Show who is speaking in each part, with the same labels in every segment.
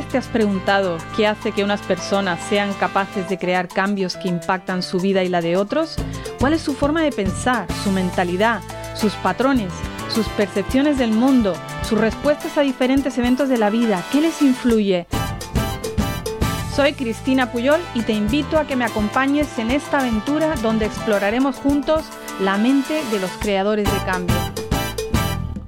Speaker 1: te has preguntado qué hace que unas personas sean capaces de crear cambios que impactan su vida y la de otros? ¿Cuál es su forma de pensar, su mentalidad, sus patrones, sus percepciones del mundo, sus respuestas a diferentes eventos de la vida? ¿Qué les influye? Soy Cristina Puyol y te invito a que me acompañes en esta aventura donde exploraremos juntos la mente de los creadores de cambio.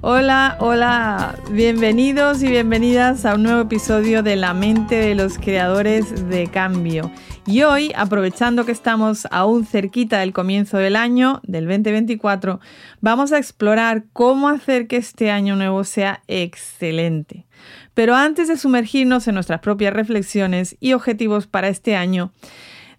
Speaker 1: Hola, hola, bienvenidos y bienvenidas a un nuevo episodio de La mente de los creadores de cambio. Y hoy, aprovechando que estamos aún cerquita del comienzo del año, del 2024, vamos a explorar cómo hacer que este año nuevo sea excelente. Pero antes de sumergirnos en nuestras propias reflexiones y objetivos para este año,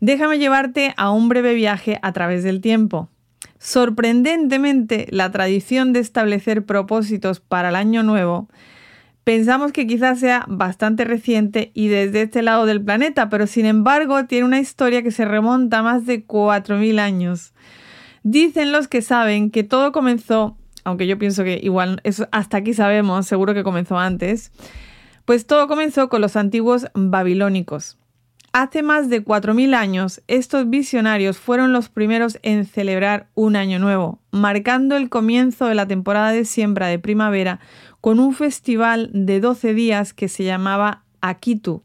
Speaker 1: déjame llevarte a un breve viaje a través del tiempo. Sorprendentemente, la tradición de establecer propósitos para el año nuevo pensamos que quizás sea bastante reciente y desde este lado del planeta, pero sin embargo tiene una historia que se remonta a más de 4.000 años. Dicen los que saben que todo comenzó, aunque yo pienso que igual hasta aquí sabemos, seguro que comenzó antes, pues todo comenzó con los antiguos babilónicos. Hace más de 4.000 años, estos visionarios fueron los primeros en celebrar un año nuevo, marcando el comienzo de la temporada de siembra de primavera con un festival de 12 días que se llamaba Akitu.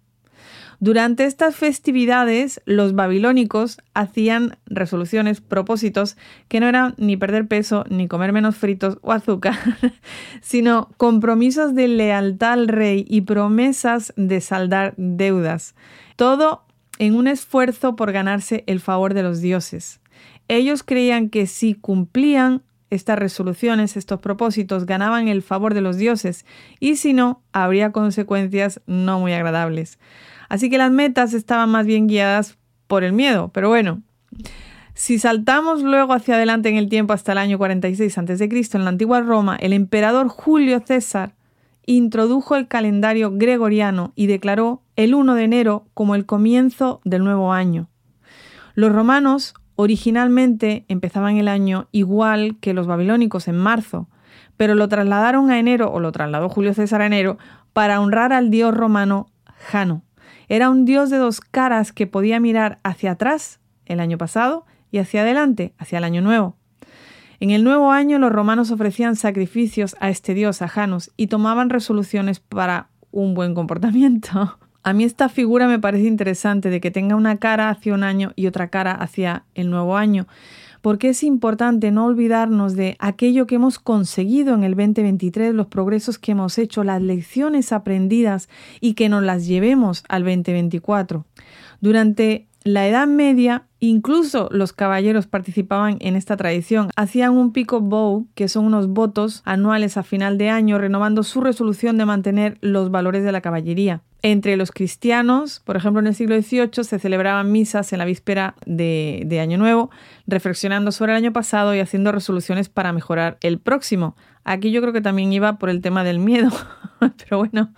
Speaker 1: Durante estas festividades, los babilónicos hacían resoluciones, propósitos, que no eran ni perder peso, ni comer menos fritos o azúcar, sino compromisos de lealtad al rey y promesas de saldar deudas. Todo en un esfuerzo por ganarse el favor de los dioses. Ellos creían que si cumplían estas resoluciones, estos propósitos, ganaban el favor de los dioses y si no, habría consecuencias no muy agradables. Así que las metas estaban más bien guiadas por el miedo, pero bueno. Si saltamos luego hacia adelante en el tiempo hasta el año 46 a.C., en la antigua Roma, el emperador Julio César introdujo el calendario gregoriano y declaró el 1 de enero como el comienzo del nuevo año. Los romanos originalmente empezaban el año igual que los babilónicos en marzo, pero lo trasladaron a enero, o lo trasladó Julio César a enero, para honrar al dios romano Jano. Era un dios de dos caras que podía mirar hacia atrás, el año pasado, y hacia adelante, hacia el año nuevo. En el nuevo año los romanos ofrecían sacrificios a este dios, a Janus, y tomaban resoluciones para un buen comportamiento. A mí esta figura me parece interesante de que tenga una cara hacia un año y otra cara hacia el nuevo año, porque es importante no olvidarnos de aquello que hemos conseguido en el 2023, los progresos que hemos hecho, las lecciones aprendidas y que nos las llevemos al 2024. Durante la Edad Media, incluso los caballeros participaban en esta tradición. Hacían un pico bow, que son unos votos anuales a final de año, renovando su resolución de mantener los valores de la caballería. Entre los cristianos, por ejemplo, en el siglo XVIII se celebraban misas en la víspera de, de, Año Nuevo, reflexionando sobre el año pasado y haciendo resoluciones para mejorar el próximo. Aquí yo creo que también iba por el tema del miedo, pero bueno,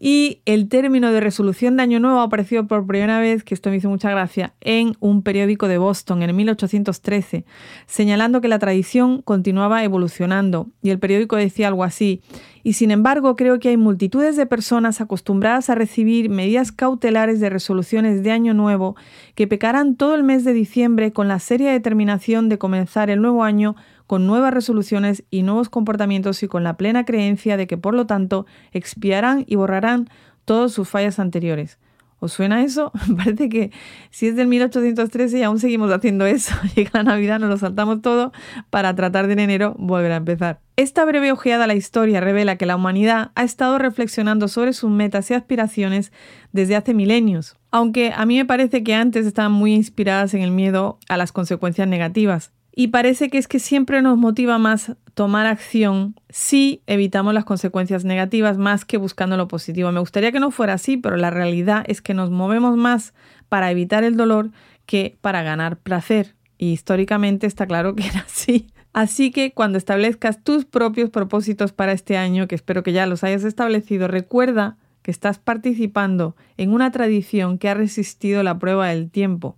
Speaker 1: y el término de resolución de Año Nuevo apareció por primera vez, que esto me hizo mucha gracia, en un periódico de Boston en 1813, señalando que la tradición continuaba evolucionando. Y el periódico decía algo así, y sin embargo creo que hay multitudes de personas acostumbradas a recibir medidas cautelares de resoluciones de Año Nuevo que pecarán todo el mes de diciembre con la seria determinación de comenzar el nuevo año con nuevas resoluciones y nuevos comportamientos y con la plena creencia de que por lo tanto expiarán y borrarán todas sus fallas anteriores. ¿Os suena eso? Parece que si es del 1813 y aún seguimos haciendo eso. Llega la Navidad, nos lo saltamos todo para tratar de en enero volver a empezar. Esta breve ojeada a la historia revela que la humanidad ha estado reflexionando sobre sus metas y aspiraciones desde hace milenios. Aunque a mí me parece que antes estaban muy inspiradas en el miedo a las consecuencias negativas. Y parece que es que siempre nos motiva más tomar acción si evitamos las consecuencias negativas más que buscando lo positivo. Me gustaría que no fuera así, pero la realidad es que nos movemos más para evitar el dolor que para ganar placer. Y históricamente está claro que era así. Así que cuando establezcas tus propios propósitos para este año, que espero que ya los hayas establecido, recuerda que estás participando en una tradición que ha resistido la prueba del tiempo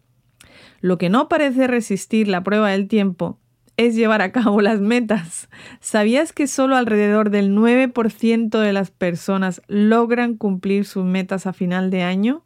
Speaker 1: lo que no parece resistir la prueba del tiempo es llevar a cabo las metas. ¿Sabías que solo alrededor del 9% de las personas logran cumplir sus metas a final de año?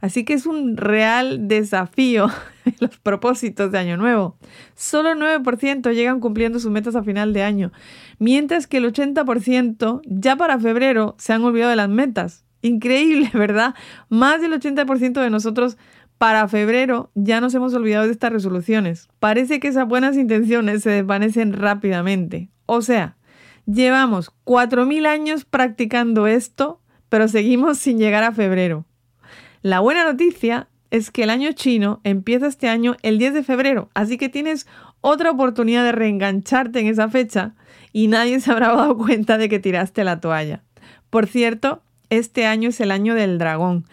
Speaker 1: Así que es un real desafío los propósitos de Año Nuevo. Solo 9% llegan cumpliendo sus metas a final de año, mientras que el 80% ya para febrero se han olvidado de las metas. Increíble, ¿verdad? Más del 80% de nosotros para febrero ya nos hemos olvidado de estas resoluciones. Parece que esas buenas intenciones se desvanecen rápidamente. O sea, llevamos 4.000 años practicando esto, pero seguimos sin llegar a febrero. La buena noticia es que el año chino empieza este año el 10 de febrero, así que tienes otra oportunidad de reengancharte en esa fecha y nadie se habrá dado cuenta de que tiraste la toalla. Por cierto, este año es el año del dragón,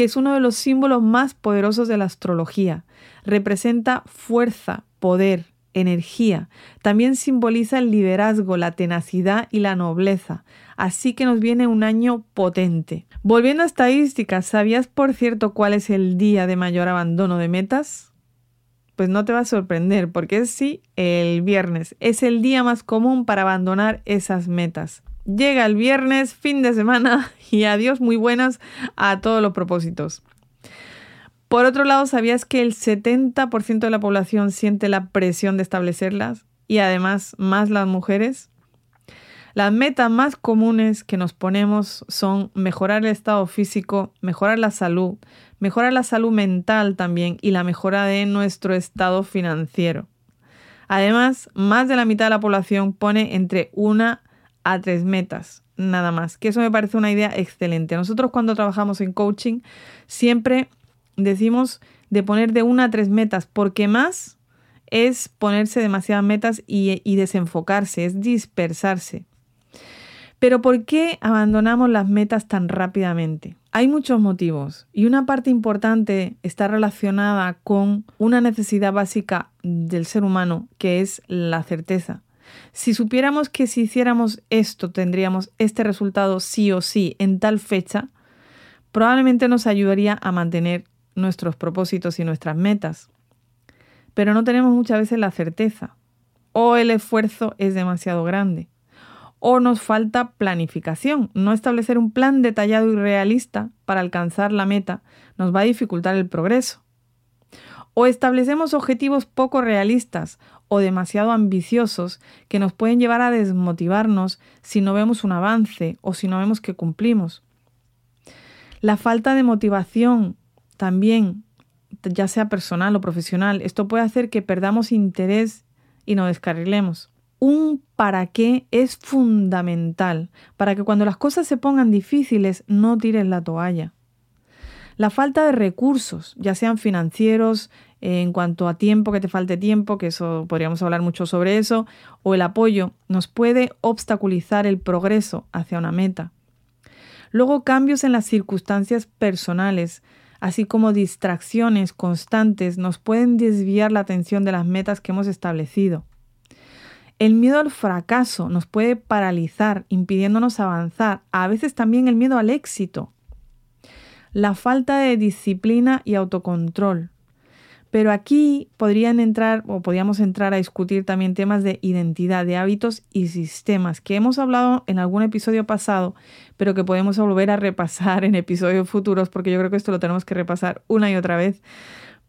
Speaker 1: que es uno de los símbolos más poderosos de la astrología. Representa fuerza, poder, energía. También simboliza el liderazgo, la tenacidad y la nobleza. Así que nos viene un año potente. Volviendo a estadísticas, ¿sabías por cierto cuál es el día de mayor abandono de metas? Pues no te va a sorprender, porque es sí el viernes. Es el día más común para abandonar esas metas. Llega el viernes, fin de semana y adiós muy buenas a todos los propósitos. Por otro lado, ¿sabías que el 70% de la población siente la presión de establecerlas? Y además, más las mujeres. Las metas más comunes que nos ponemos son mejorar el estado físico, mejorar la salud, mejorar la salud mental también y la mejora de nuestro estado financiero. Además, más de la mitad de la población pone entre una a tres metas, nada más, que eso me parece una idea excelente. Nosotros cuando trabajamos en coaching siempre decimos de poner de una a tres metas, porque más es ponerse demasiadas metas y, y desenfocarse, es dispersarse. Pero ¿por qué abandonamos las metas tan rápidamente? Hay muchos motivos y una parte importante está relacionada con una necesidad básica del ser humano que es la certeza. Si supiéramos que si hiciéramos esto tendríamos este resultado sí o sí en tal fecha, probablemente nos ayudaría a mantener nuestros propósitos y nuestras metas. Pero no tenemos muchas veces la certeza. O el esfuerzo es demasiado grande. O nos falta planificación. No establecer un plan detallado y realista para alcanzar la meta nos va a dificultar el progreso. O establecemos objetivos poco realistas o demasiado ambiciosos que nos pueden llevar a desmotivarnos si no vemos un avance o si no vemos que cumplimos. La falta de motivación también, ya sea personal o profesional, esto puede hacer que perdamos interés y nos descarrilemos. Un para qué es fundamental para que cuando las cosas se pongan difíciles no tires la toalla. La falta de recursos, ya sean financieros, en cuanto a tiempo, que te falte tiempo, que eso podríamos hablar mucho sobre eso, o el apoyo, nos puede obstaculizar el progreso hacia una meta. Luego cambios en las circunstancias personales, así como distracciones constantes, nos pueden desviar la atención de las metas que hemos establecido. El miedo al fracaso nos puede paralizar, impidiéndonos avanzar. A veces también el miedo al éxito. La falta de disciplina y autocontrol. Pero aquí podrían entrar o podríamos entrar a discutir también temas de identidad, de hábitos y sistemas que hemos hablado en algún episodio pasado, pero que podemos volver a repasar en episodios futuros porque yo creo que esto lo tenemos que repasar una y otra vez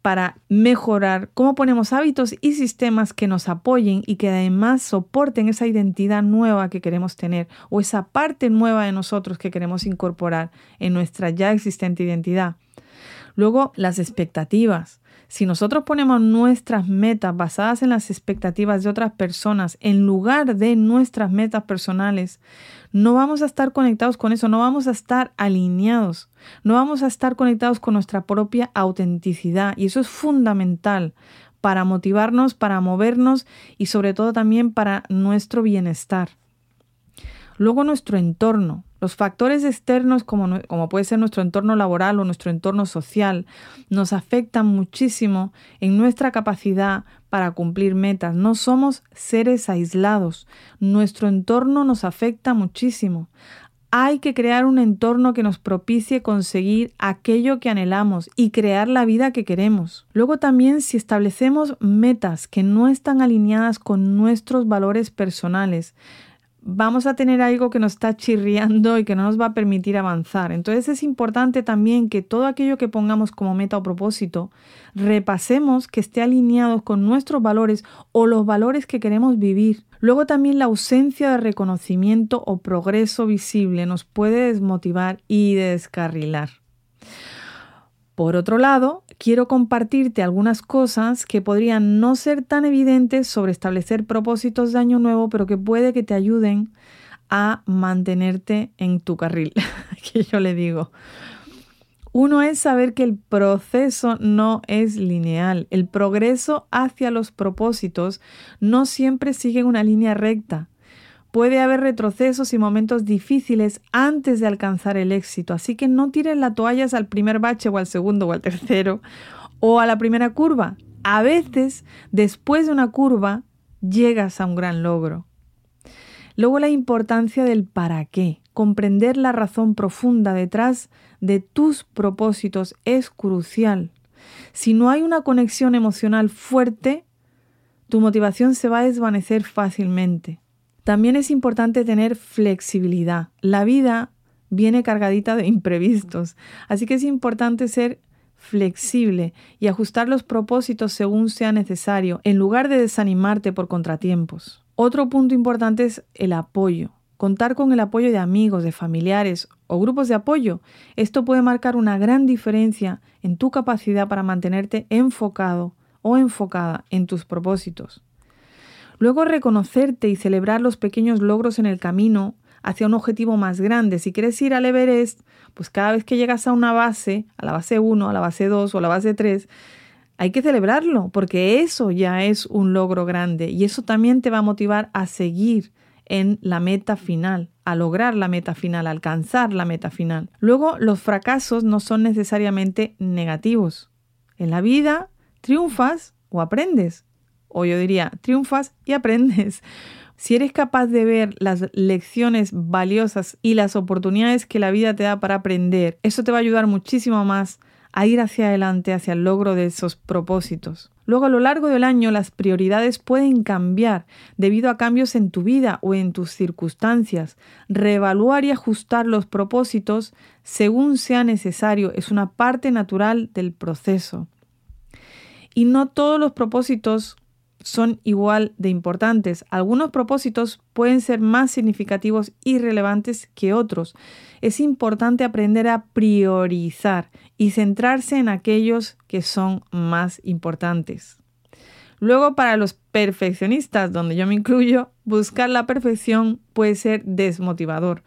Speaker 1: para mejorar cómo ponemos hábitos y sistemas que nos apoyen y que además soporten esa identidad nueva que queremos tener o esa parte nueva de nosotros que queremos incorporar en nuestra ya existente identidad. Luego, las expectativas. Si nosotros ponemos nuestras metas basadas en las expectativas de otras personas en lugar de nuestras metas personales, no vamos a estar conectados con eso, no vamos a estar alineados, no vamos a estar conectados con nuestra propia autenticidad. Y eso es fundamental para motivarnos, para movernos y sobre todo también para nuestro bienestar. Luego nuestro entorno. Los factores externos, como, puede ser nuestro entorno laboral o nuestro entorno social, nos afectan muchísimo en nuestra capacidad para cumplir metas. No somos seres aislados. Nuestro entorno nos afecta muchísimo. hay que crear un entorno que nos propicie conseguir aquello que anhelamos y crear la vida que queremos. Luego también si establecemos metas que no están alineadas con nuestros valores personales, vamos a tener algo que nos está chirriando y que no nos va a permitir avanzar. Entonces es importante también que todo aquello que pongamos como meta o propósito, repasemos que esté alineado con nuestros valores o los valores que queremos vivir. Luego también la ausencia de reconocimiento o progreso visible nos puede desmotivar y descarrilar. Por otro lado, quiero compartirte algunas cosas que podrían no ser tan evidentes sobre establecer propósitos de año nuevo, pero que puede que te ayuden a mantenerte en tu carril, que yo le digo. Uno es saber que el proceso no es lineal. El progreso hacia los propósitos no siempre sigue una línea recta. Puede haber retrocesos y momentos difíciles antes de alcanzar el éxito, así que no tires la toalla al primer bache o al segundo o al tercero o a la primera curva. A veces, después de una curva, llegas a un gran logro. Luego la importancia del para qué. Comprender la razón profunda detrás de tus propósitos es crucial. Si no hay una conexión emocional fuerte, tu motivación se va a desvanecer fácilmente. También es importante tener flexibilidad. La vida viene cargadita de imprevistos, así que es importante ser flexible y ajustar los propósitos según sea necesario, en lugar de desanimarte por contratiempos. Otro punto importante es el apoyo. Contar con el apoyo de amigos, de familiares o grupos de apoyo. Esto puede marcar una gran diferencia en tu capacidad para mantenerte enfocado o enfocada en tus propósitos. Luego reconocerte y celebrar los pequeños logros en el camino hacia un objetivo más grande. Si quieres ir al Everest, pues cada vez que llegas a una base, a la base 1, a la base 2 o a la base 3, hay que celebrarlo, porque eso ya es un logro grande y eso también te va a motivar a seguir en la meta final, a lograr la meta final, a alcanzar la meta final. Luego, los fracasos no son necesariamente negativos. En la vida, triunfas o aprendes o yo diría, triunfas y aprendes. Si eres capaz de ver las lecciones valiosas y las oportunidades que la vida te da para aprender, eso te va a ayudar muchísimo más a ir hacia adelante, hacia el logro de esos propósitos. Luego a lo largo del año las prioridades pueden cambiar debido a cambios en tu vida o en tus circunstancias. Reevaluar y ajustar los propósitos según sea necesario es una parte natural del proceso. Y no todos los propósitos son igual de importantes. Algunos propósitos pueden ser más significativos y relevantes que otros. Es importante aprender a priorizar y centrarse en aquellos que son más importantes. Luego, para los perfeccionistas, donde yo me incluyo, buscar la perfección puede ser desmotivador.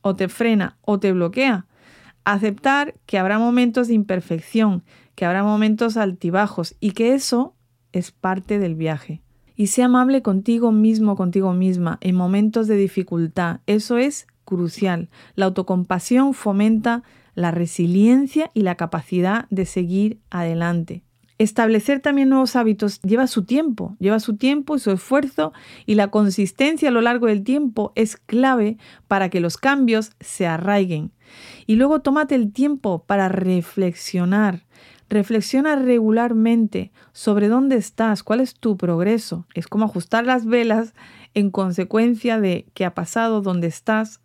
Speaker 1: O te frena o te bloquea. Aceptar que habrá momentos de imperfección, que habrá momentos altibajos y que eso es parte del viaje. Y sea amable contigo mismo, contigo misma, en momentos de dificultad. Eso es crucial. La autocompasión fomenta la resiliencia y la capacidad de seguir adelante. Establecer también nuevos hábitos lleva su tiempo, lleva su tiempo y su esfuerzo y la consistencia a lo largo del tiempo es clave para que los cambios se arraiguen. Y luego tómate el tiempo para reflexionar, Reflexiona regularmente sobre dónde estás, cuál es tu progreso. Es como ajustar las velas en consecuencia de qué ha pasado, dónde estás,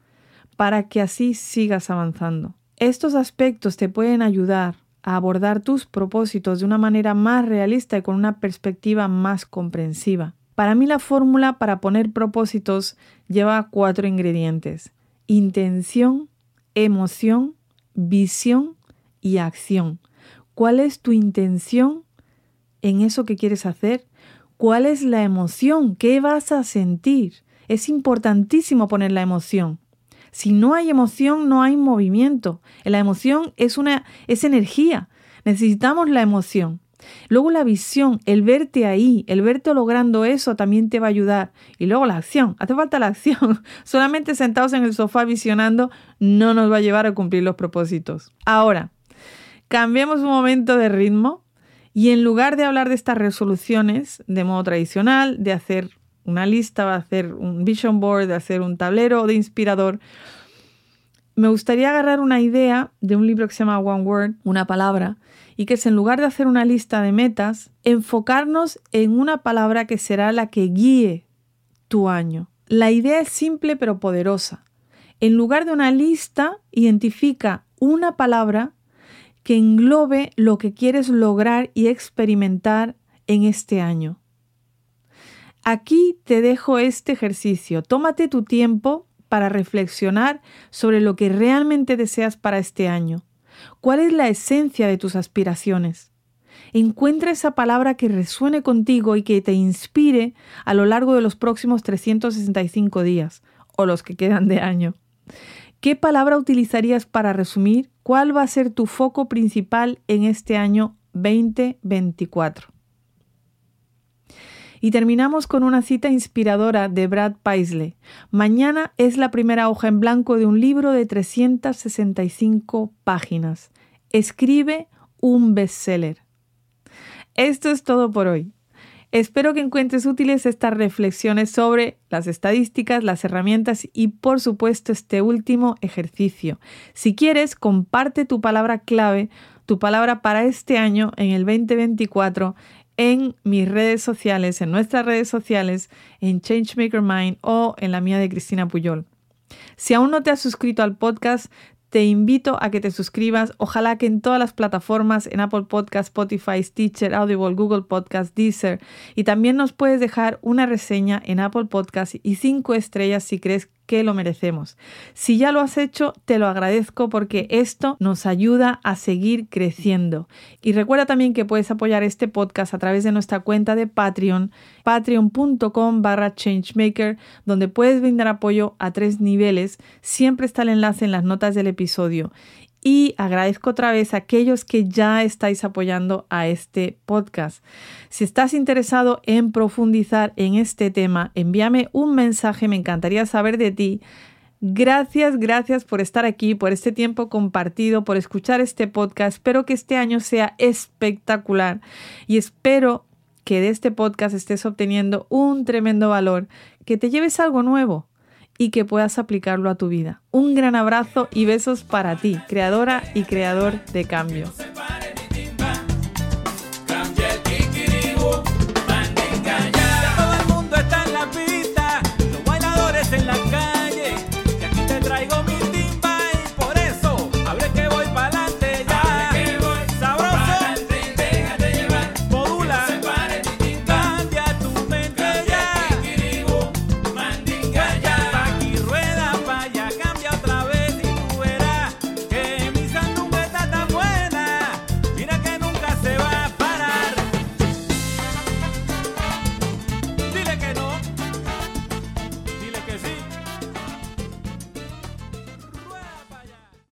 Speaker 1: para que así sigas avanzando. Estos aspectos te pueden ayudar a abordar tus propósitos de una manera más realista y con una perspectiva más comprensiva. Para mí la fórmula para poner propósitos lleva cuatro ingredientes. Intención, emoción, visión y acción. ¿Cuál es tu intención en eso que quieres hacer? ¿Cuál es la emoción? ¿Qué vas a sentir? Es importantísimo poner la emoción. Si no hay emoción, no hay movimiento. La emoción es una es energía. Necesitamos la emoción. Luego la visión, el verte ahí, el verte logrando eso también te va a ayudar. Y luego la acción, hace falta la acción. Solamente sentados en el sofá visionando no nos va a llevar a cumplir los propósitos. Ahora, cambiemos un momento de ritmo y en lugar de hablar de estas resoluciones de modo tradicional, de hacer una lista, de hacer un vision board, de hacer un tablero de inspirador, me gustaría agarrar una idea de un libro que se llama One Word, una palabra, y que es en lugar de hacer una lista de metas, enfocarnos en una palabra que será la que guíe tu año. La idea es simple pero poderosa. En lugar de una lista, identifica una palabra que englobe lo que quieres lograr y experimentar en este año. Aquí te dejo este ejercicio. Tómate tu tiempo para reflexionar sobre lo que realmente deseas para este año. ¿Cuál es la esencia de tus aspiraciones? Encuentra esa palabra que resuene contigo y que te inspire a lo largo de los próximos 365 días o los que quedan de año. ¿Qué palabra utilizarías para resumir cuál va a ser tu foco principal en este año 2024? Y terminamos con una cita inspiradora de Brad Paisley. Mañana es la primera hoja en blanco de un libro de 365 páginas. Escribe un bestseller. Esto es todo por hoy. Espero que encuentres útiles estas reflexiones sobre las estadísticas, las herramientas y por supuesto este último ejercicio. Si quieres, comparte tu palabra clave, tu palabra para este año en el 2024 en mis redes sociales, en nuestras redes sociales, en Changemaker Mind o en la mía de Cristina Puyol. Si aún no te has suscrito al podcast, te invito a que te suscribas. Ojalá que en todas las plataformas, en Apple Podcast, Spotify, Stitcher, Audible, Google Podcast, Deezer. Y también nos puedes dejar una reseña en Apple Podcast y cinco estrellas si crees que lo merecemos. Si ya lo has hecho, te lo agradezco porque esto nos ayuda a seguir creciendo. Y recuerda también que puedes apoyar este podcast a través de nuestra cuenta de Patreon, patreon.com barra changemaker, donde puedes brindar apoyo a tres niveles. Siempre está el enlace en las notas del episodio. Y agradezco otra vez a aquellos que ya estáis apoyando a este podcast. Si estás interesado en profundizar en este tema, envíame un mensaje, me encantaría saber de ti. Gracias, gracias por estar aquí, por este tiempo compartido, por escuchar este podcast. Espero que este año sea espectacular y espero que de este podcast estés obteniendo un tremendo valor, que te lleves algo nuevo y que puedas aplicarlo a tu vida. Un gran abrazo y besos para ti, creadora y creador de cambio.